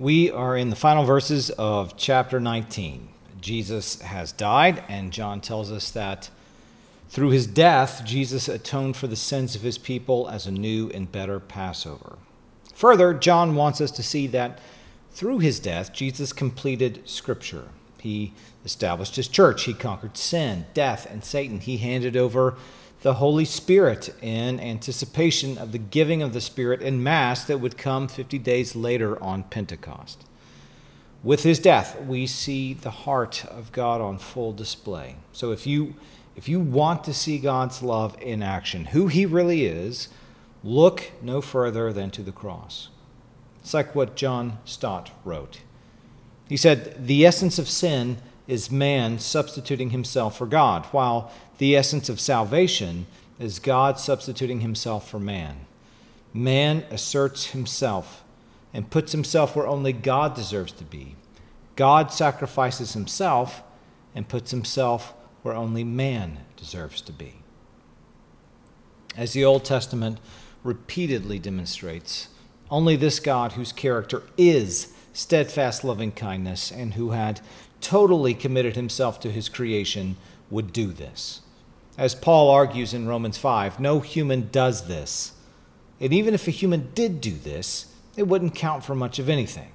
We are in the final verses of chapter 19. Jesus has died, and John tells us that through his death, Jesus atoned for the sins of his people as a new and better Passover. Further, John wants us to see that through his death, Jesus completed Scripture. He established his church, he conquered sin, death, and Satan. He handed over the Holy Spirit in anticipation of the giving of the Spirit in Mass that would come 50 days later on Pentecost. With his death, we see the heart of God on full display. So if you if you want to see God's love in action, who he really is, look no further than to the cross. It's like what John Stott wrote. He said, The essence of sin is man substituting himself for God, while the essence of salvation is God substituting himself for man. Man asserts himself and puts himself where only God deserves to be. God sacrifices himself and puts himself where only man deserves to be. As the Old Testament repeatedly demonstrates, only this God, whose character is steadfast loving kindness and who had totally committed himself to his creation, would do this. As Paul argues in Romans 5, no human does this. And even if a human did do this, it wouldn't count for much of anything.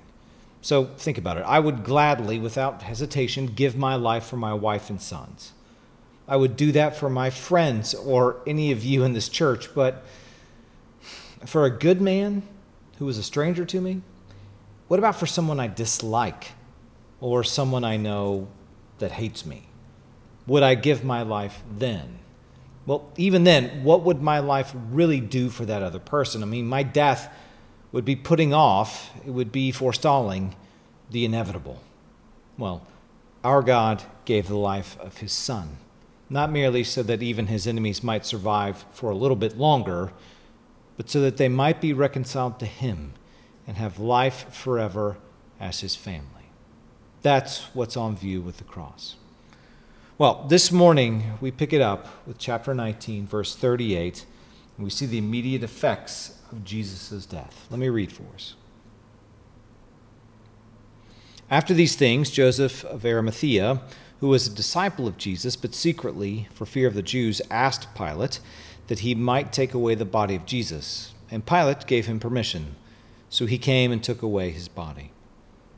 So think about it. I would gladly, without hesitation, give my life for my wife and sons. I would do that for my friends or any of you in this church, but for a good man who is a stranger to me, what about for someone I dislike or someone I know that hates me? would I give my life then? Well, even then, what would my life really do for that other person? I mean, my death would be putting off, it would be forestalling the inevitable. Well, our God gave the life of his Son, not merely so that even his enemies might survive for a little bit longer, but so that they might be reconciled to him and have life forever as his family. That's what's on view with the cross. Well, this morning we pick it up with chapter 19, verse 38, and we see the immediate effects of Jesus' death. Let me read for us. After these things, Joseph of Arimathea, who was a disciple of Jesus, but secretly, for fear of the Jews, asked Pilate that he might take away the body of Jesus. And Pilate gave him permission. So he came and took away his body.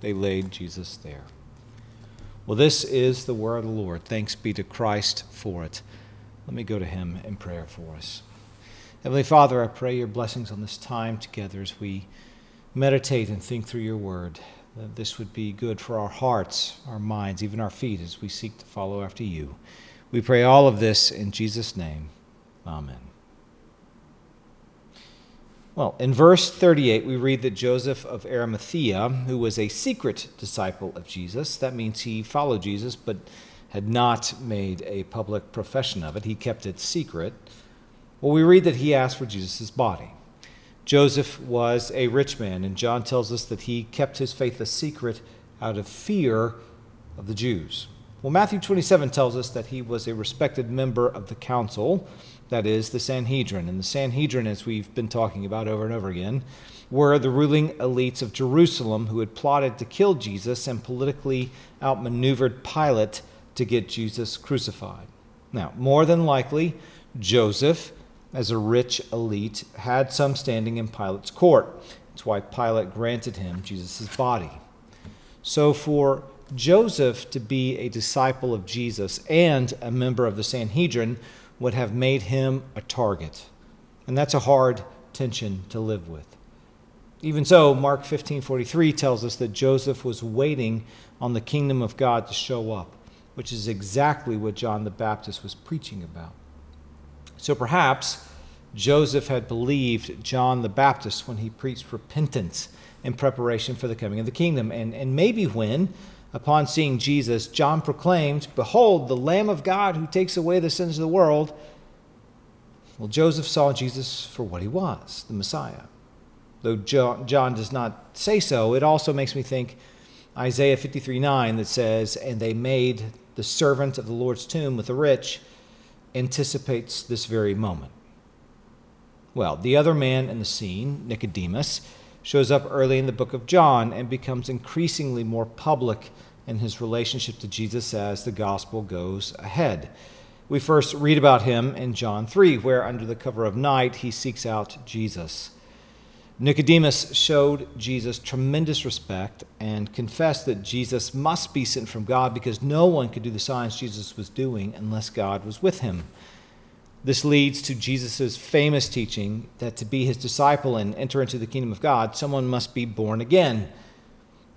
they laid Jesus there. Well, this is the word of the Lord. Thanks be to Christ for it. Let me go to him in prayer for us. Heavenly Father, I pray your blessings on this time together as we meditate and think through your word. That this would be good for our hearts, our minds, even our feet as we seek to follow after you. We pray all of this in Jesus' name. Amen. Well, in verse 38, we read that Joseph of Arimathea, who was a secret disciple of Jesus, that means he followed Jesus but had not made a public profession of it, he kept it secret. Well, we read that he asked for Jesus' body. Joseph was a rich man, and John tells us that he kept his faith a secret out of fear of the Jews. Well, Matthew 27 tells us that he was a respected member of the council that is, the Sanhedrin. And the Sanhedrin, as we've been talking about over and over again, were the ruling elites of Jerusalem who had plotted to kill Jesus and politically outmaneuvered Pilate to get Jesus crucified. Now, more than likely, Joseph, as a rich elite, had some standing in Pilate's court. That's why Pilate granted him Jesus' body. So, for Joseph to be a disciple of Jesus and a member of the Sanhedrin would have made him a target. And that's a hard tension to live with. Even so, Mark 15:43 tells us that Joseph was waiting on the kingdom of God to show up, which is exactly what John the Baptist was preaching about. So perhaps Joseph had believed John the Baptist when he preached repentance in preparation for the coming of the kingdom. And, and maybe when, upon seeing Jesus, John proclaimed, Behold, the Lamb of God who takes away the sins of the world. Well, Joseph saw Jesus for what he was, the Messiah. Though John does not say so, it also makes me think Isaiah 53 9 that says, And they made the servant of the Lord's tomb with the rich, anticipates this very moment. Well, the other man in the scene, Nicodemus, shows up early in the book of John and becomes increasingly more public in his relationship to Jesus as the gospel goes ahead. We first read about him in John 3, where under the cover of night he seeks out Jesus. Nicodemus showed Jesus tremendous respect and confessed that Jesus must be sent from God because no one could do the signs Jesus was doing unless God was with him. This leads to Jesus' famous teaching that to be his disciple and enter into the kingdom of God, someone must be born again.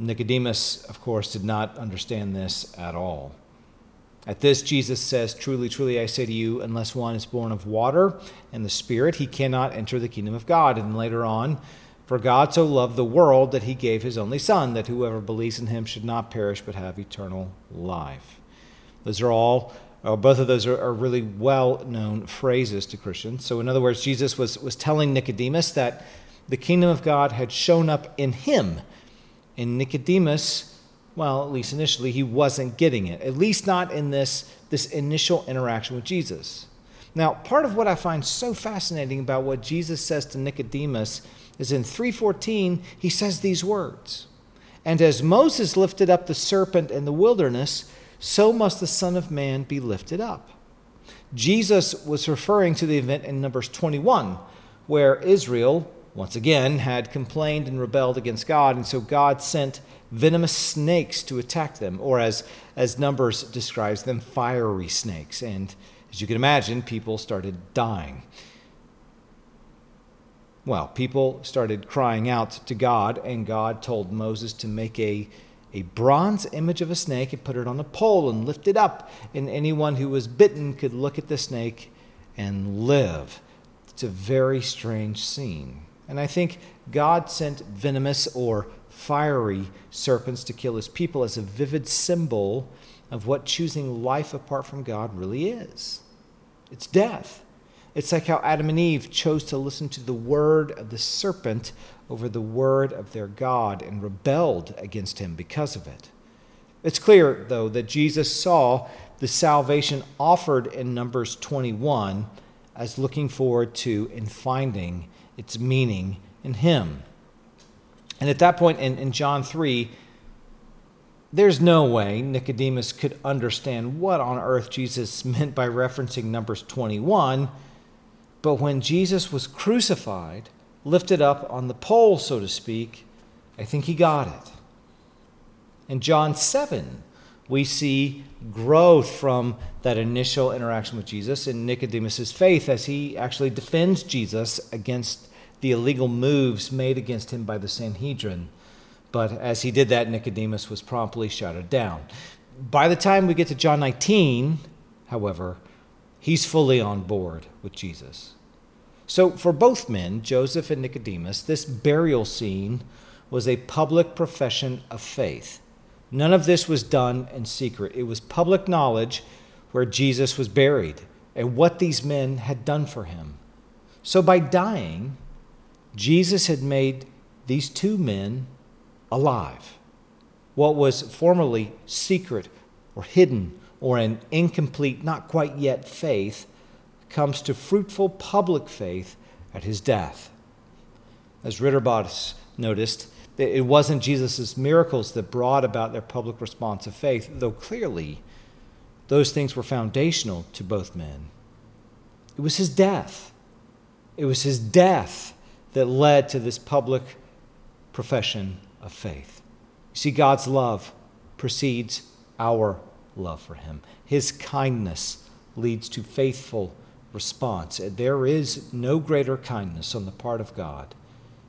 Nicodemus, of course, did not understand this at all. At this, Jesus says, Truly, truly, I say to you, unless one is born of water and the Spirit, he cannot enter the kingdom of God. And later on, for God so loved the world that he gave his only Son, that whoever believes in him should not perish but have eternal life. Those are all uh, both of those are, are really well known phrases to Christians. So, in other words, Jesus was, was telling Nicodemus that the kingdom of God had shown up in him. And Nicodemus, well, at least initially, he wasn't getting it, at least not in this, this initial interaction with Jesus. Now, part of what I find so fascinating about what Jesus says to Nicodemus is in 314, he says these words And as Moses lifted up the serpent in the wilderness, so must the Son of Man be lifted up. Jesus was referring to the event in Numbers 21, where Israel, once again, had complained and rebelled against God, and so God sent venomous snakes to attack them, or as, as Numbers describes them, fiery snakes. And as you can imagine, people started dying. Well, people started crying out to God, and God told Moses to make a a bronze image of a snake and put it on a pole and lift it up. And anyone who was bitten could look at the snake and live. It's a very strange scene. And I think God sent venomous or fiery serpents to kill his people as a vivid symbol of what choosing life apart from God really is it's death. It's like how Adam and Eve chose to listen to the word of the serpent over the word of their God and rebelled against him because of it. It's clear, though, that Jesus saw the salvation offered in Numbers 21 as looking forward to and finding its meaning in him. And at that point in, in John 3, there's no way Nicodemus could understand what on earth Jesus meant by referencing Numbers 21. But when Jesus was crucified, lifted up on the pole, so to speak, I think he got it. In John 7, we see growth from that initial interaction with Jesus in Nicodemus' faith as he actually defends Jesus against the illegal moves made against him by the Sanhedrin. But as he did that, Nicodemus was promptly shouted down. By the time we get to John 19, however, he's fully on board with Jesus. So, for both men, Joseph and Nicodemus, this burial scene was a public profession of faith. None of this was done in secret. It was public knowledge where Jesus was buried and what these men had done for him. So, by dying, Jesus had made these two men alive. What was formerly secret or hidden or an incomplete, not quite yet faith comes to fruitful public faith at his death. As Ridderbos noticed, it wasn't Jesus' miracles that brought about their public response of faith, though clearly those things were foundational to both men. It was his death. It was his death that led to this public profession of faith. You see, God's love precedes our love for him. His kindness leads to faithful response. There is no greater kindness on the part of God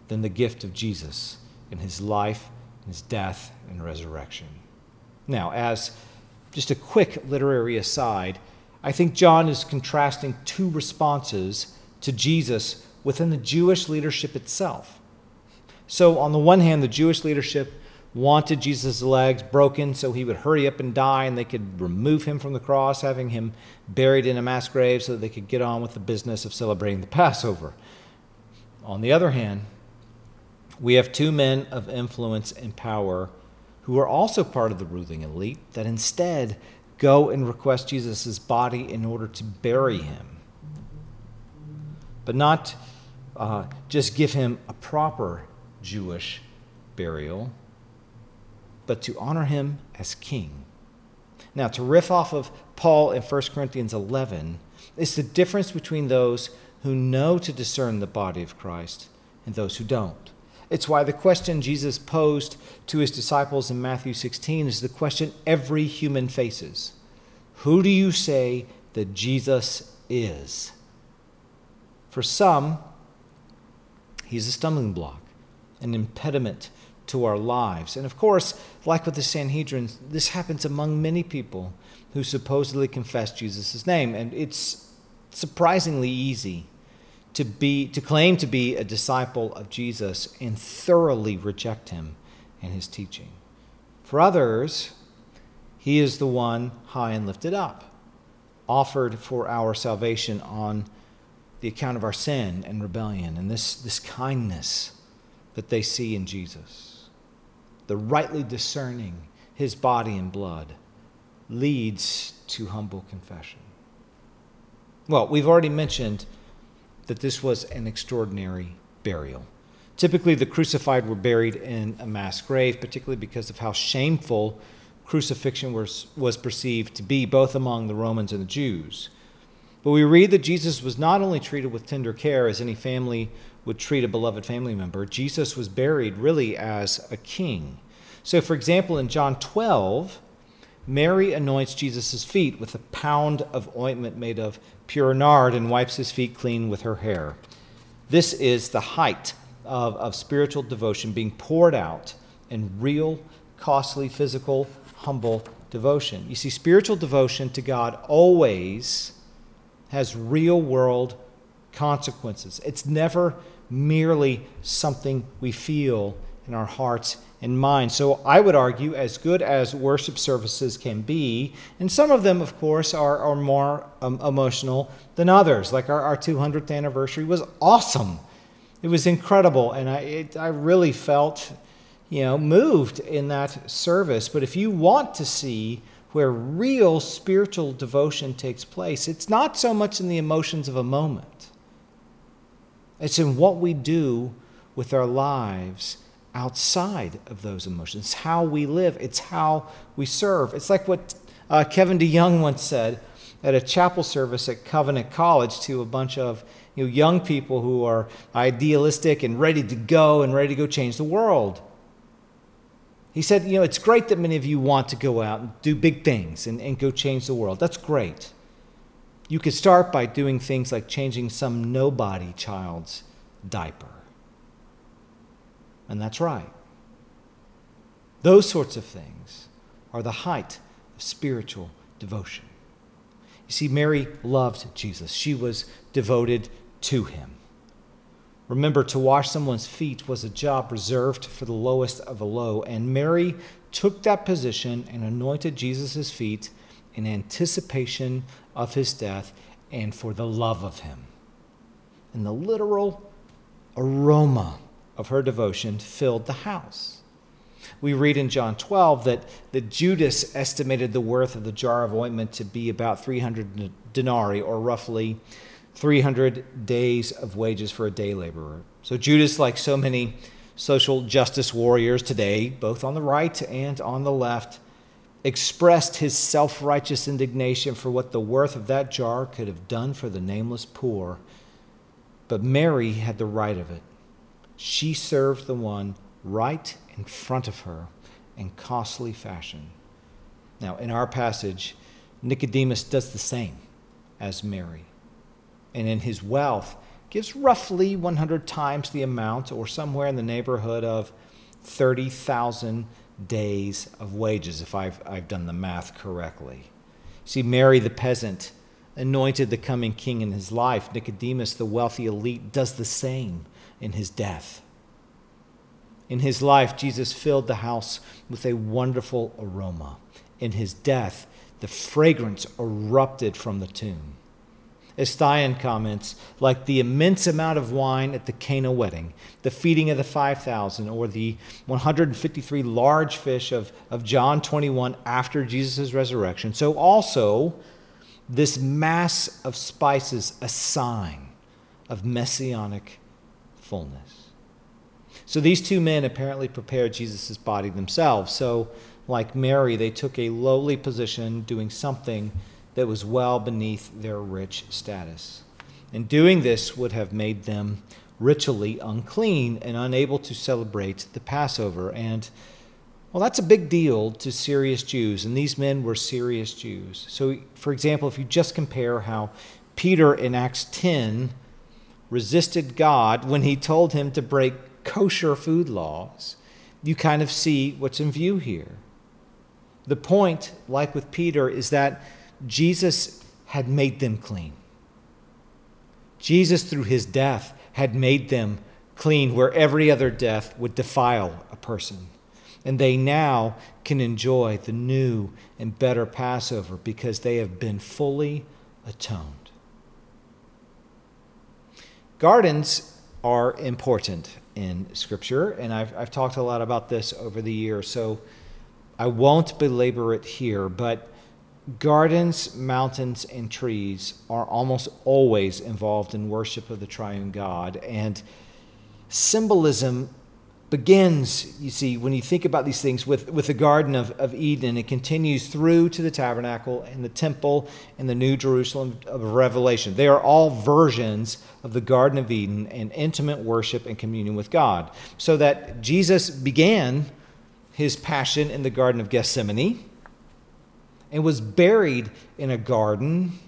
than the gift of Jesus in his life, his death, and resurrection. Now, as just a quick literary aside, I think John is contrasting two responses to Jesus within the Jewish leadership itself. So, on the one hand, the Jewish leadership wanted Jesus' legs broken so he would hurry up and die and they could remove him from the cross, having him buried in a mass grave so that they could get on with the business of celebrating the Passover. On the other hand, we have two men of influence and power who are also part of the ruling elite that instead go and request Jesus' body in order to bury him. But not uh, just give him a proper Jewish burial, but to honor him as king. Now, to riff off of Paul in 1 Corinthians 11, is the difference between those who know to discern the body of Christ and those who don't. It's why the question Jesus posed to his disciples in Matthew 16 is the question every human faces Who do you say that Jesus is? For some, he's a stumbling block, an impediment to our lives. And of course, like with the Sanhedrin, this happens among many people who supposedly confess Jesus' name. And it's surprisingly easy to be to claim to be a disciple of Jesus and thoroughly reject him and his teaching. For others, he is the one high and lifted up, offered for our salvation on the account of our sin and rebellion and this, this kindness that they see in Jesus. The rightly discerning his body and blood leads to humble confession. Well, we've already mentioned that this was an extraordinary burial. Typically, the crucified were buried in a mass grave, particularly because of how shameful crucifixion was, was perceived to be, both among the Romans and the Jews. But we read that Jesus was not only treated with tender care as any family would treat a beloved family member, Jesus was buried really as a king. So, for example, in John 12, Mary anoints Jesus' feet with a pound of ointment made of pure nard and wipes his feet clean with her hair. This is the height of, of spiritual devotion being poured out in real, costly, physical, humble devotion. You see, spiritual devotion to God always has real world consequences. It's never merely something we feel in our hearts and minds. So I would argue, as good as worship services can be, and some of them, of course, are, are more um, emotional than others. Like our, our 200th anniversary was awesome. It was incredible, and I, it, I really felt, you know, moved in that service. But if you want to see where real spiritual devotion takes place, it's not so much in the emotions of a moment. It's in what we do with our lives outside of those emotions. It's how we live, it's how we serve. It's like what uh, Kevin DeYoung once said at a chapel service at Covenant College to a bunch of you know, young people who are idealistic and ready to go and ready to go change the world. He said, You know, it's great that many of you want to go out and do big things and, and go change the world. That's great. You could start by doing things like changing some nobody child's diaper. And that's right. Those sorts of things are the height of spiritual devotion. You see, Mary loved Jesus, she was devoted to him. Remember, to wash someone's feet was a job reserved for the lowest of the low, and Mary took that position and anointed Jesus' feet in anticipation of his death and for the love of him. And the literal aroma of her devotion filled the house. We read in John 12 that, that Judas estimated the worth of the jar of ointment to be about 300 denarii, or roughly 300 days of wages for a day laborer. So Judas, like so many social justice warriors today, both on the right and on the left, expressed his self righteous indignation for what the worth of that jar could have done for the nameless poor. But Mary had the right of it. She served the one right in front of her in costly fashion. Now, in our passage, Nicodemus does the same as Mary. And in his wealth, gives roughly 100 times the amount, or somewhere in the neighborhood of 30,000 days of wages, if I've, I've done the math correctly. See, Mary the peasant anointed the coming king in his life. Nicodemus, the wealthy elite, does the same in his death. In his life, Jesus filled the house with a wonderful aroma. In his death, the fragrance erupted from the tomb. Theon comments, like the immense amount of wine at the Cana wedding, the feeding of the 5,000, or the 153 large fish of, of John 21 after Jesus' resurrection, so also this mass of spices, a sign of messianic fullness. So these two men apparently prepared Jesus' body themselves. So, like Mary, they took a lowly position doing something that was well beneath their rich status. And doing this would have made them ritually unclean and unable to celebrate the Passover. And, well, that's a big deal to serious Jews, and these men were serious Jews. So, for example, if you just compare how Peter in Acts 10 resisted God when he told him to break kosher food laws, you kind of see what's in view here. The point, like with Peter, is that Jesus had made them clean. Jesus, through his death, had made them clean where every other death would defile a person. And they now can enjoy the new and better Passover because they have been fully atoned. Gardens are important in Scripture, and I've, I've talked a lot about this over the years, so I won't belabor it here, but Gardens, mountains, and trees are almost always involved in worship of the triune God. And symbolism begins, you see, when you think about these things with, with the Garden of, of Eden, it continues through to the tabernacle and the temple and the New Jerusalem of Revelation. They are all versions of the Garden of Eden and intimate worship and communion with God. So that Jesus began his passion in the Garden of Gethsemane and was buried in a garden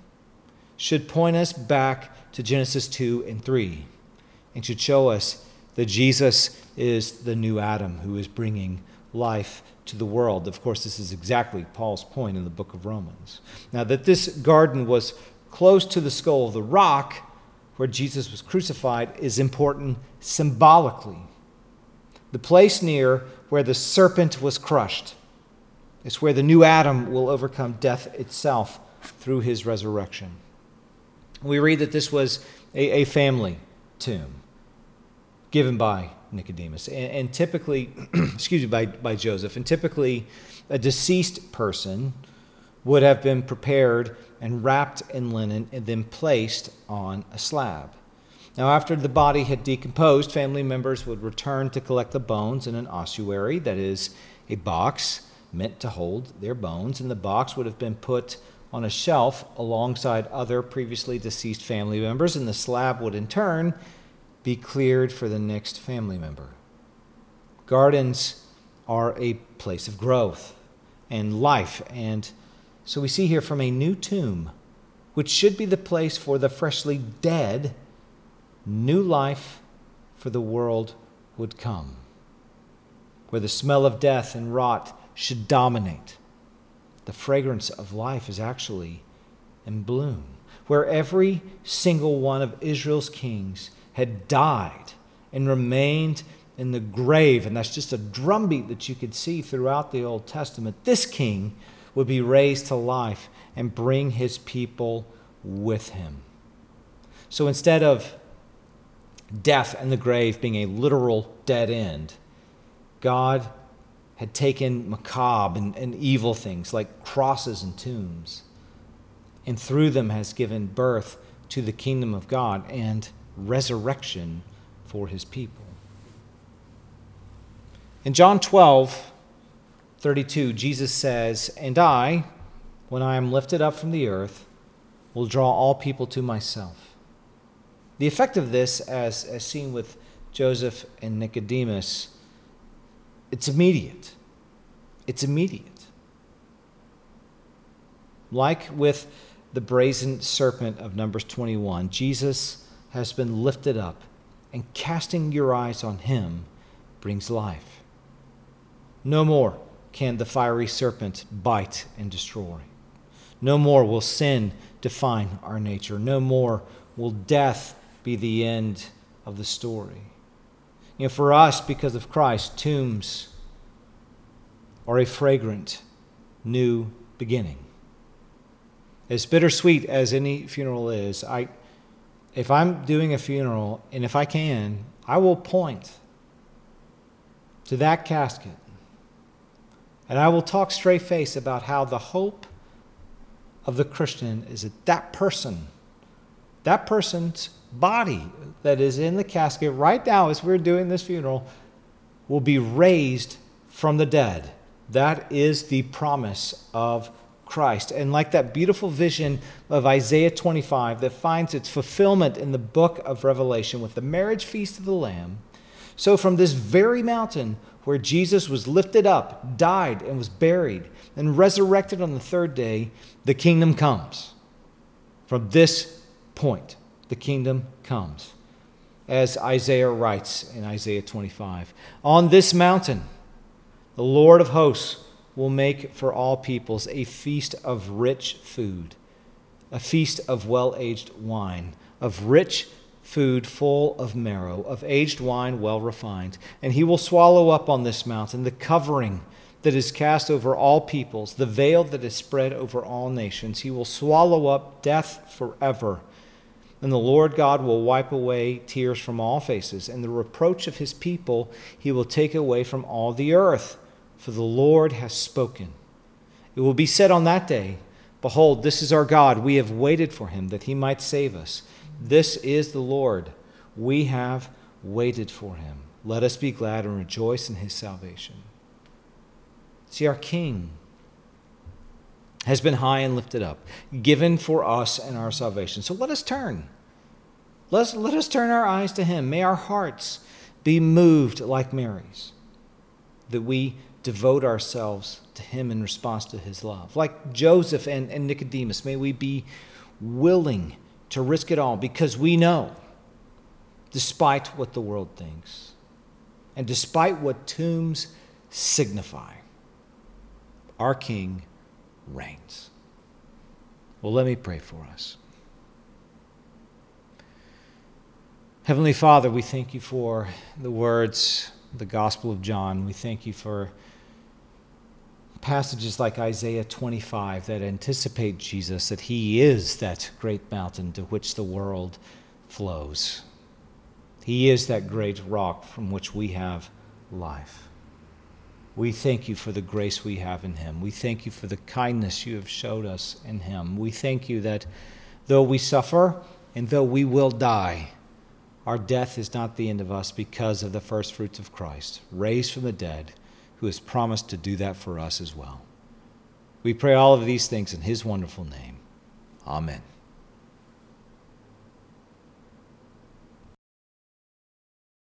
should point us back to Genesis 2 and 3 and should show us that Jesus is the new Adam who is bringing life to the world. Of course, this is exactly Paul's point in the book of Romans. Now, that this garden was close to the skull of the rock where Jesus was crucified is important symbolically. The place near where the serpent was crushed it's where the new Adam will overcome death itself through his resurrection. We read that this was a, a family tomb given by Nicodemus, and, and typically, excuse me, by, by Joseph. And typically, a deceased person would have been prepared and wrapped in linen and then placed on a slab. Now, after the body had decomposed, family members would return to collect the bones in an ossuary, that is, a box meant to hold their bones, and the box would have been put on a shelf alongside other previously deceased family members, and the slab would in turn be cleared for the next family member. Gardens are a place of growth and life, and so we see here from a new tomb, which should be the place for the freshly dead, new life for the world would come, where the smell of death and rot should dominate. The fragrance of life is actually in bloom, where every single one of Israel's kings had died and remained in the grave. And that's just a drumbeat that you could see throughout the Old Testament. This king would be raised to life and bring his people with him. So instead of death and the grave being a literal dead end, God had taken macabre and, and evil things like crosses and tombs, and through them has given birth to the kingdom of God and resurrection for his people. In John 12, 32, Jesus says, And I, when I am lifted up from the earth, will draw all people to myself. The effect of this, as, as seen with Joseph and Nicodemus, it's immediate. It's immediate. Like with the brazen serpent of Numbers 21, Jesus has been lifted up, and casting your eyes on him brings life. No more can the fiery serpent bite and destroy. No more will sin define our nature. No more will death be the end of the story. You know, for us, because of Christ, tombs are a fragrant new beginning. As bittersweet as any funeral is, I, if I'm doing a funeral, and if I can, I will point to that casket and I will talk straight face about how the hope of the Christian is that that person, that person's body that is in the casket right now as we're doing this funeral, will be raised from the dead. That is the promise of Christ. And like that beautiful vision of Isaiah 25 that finds its fulfillment in the book of Revelation with the marriage feast of the Lamb, so from this very mountain where Jesus was lifted up, died, and was buried, and resurrected on the third day, the kingdom comes. From this point, the kingdom comes. As Isaiah writes in Isaiah 25 On this mountain, the Lord of hosts will make for all peoples a feast of rich food, a feast of well aged wine, of rich food full of marrow, of aged wine well refined. And he will swallow up on this mountain the covering that is cast over all peoples, the veil that is spread over all nations. He will swallow up death forever. And the Lord God will wipe away tears from all faces, and the reproach of his people he will take away from all the earth. For the Lord has spoken. It will be said on that day, Behold, this is our God. We have waited for him that he might save us. This is the Lord. We have waited for him. Let us be glad and rejoice in his salvation. See, our King has been high and lifted up, given for us and our salvation. So let us turn. Let's, let us turn our eyes to him. May our hearts be moved like Mary's, that we devote ourselves to him in response to his love. Like Joseph and, and Nicodemus, may we be willing to risk it all because we know, despite what the world thinks, and despite what tombs signify, our King reigns. Well, let me pray for us. Heavenly Father, we thank you for the words, the Gospel of John. We thank you for passages like Isaiah 25 that anticipate Jesus, that he is that great mountain to which the world flows. He is that great rock from which we have life. We thank you for the grace we have in him. We thank you for the kindness you have showed us in him. We thank you that though we suffer and though we will die, our death is not the end of us because of the first fruits of Christ, raised from the dead who has promised to do that for us as well. We pray all of these things in his wonderful name. Amen.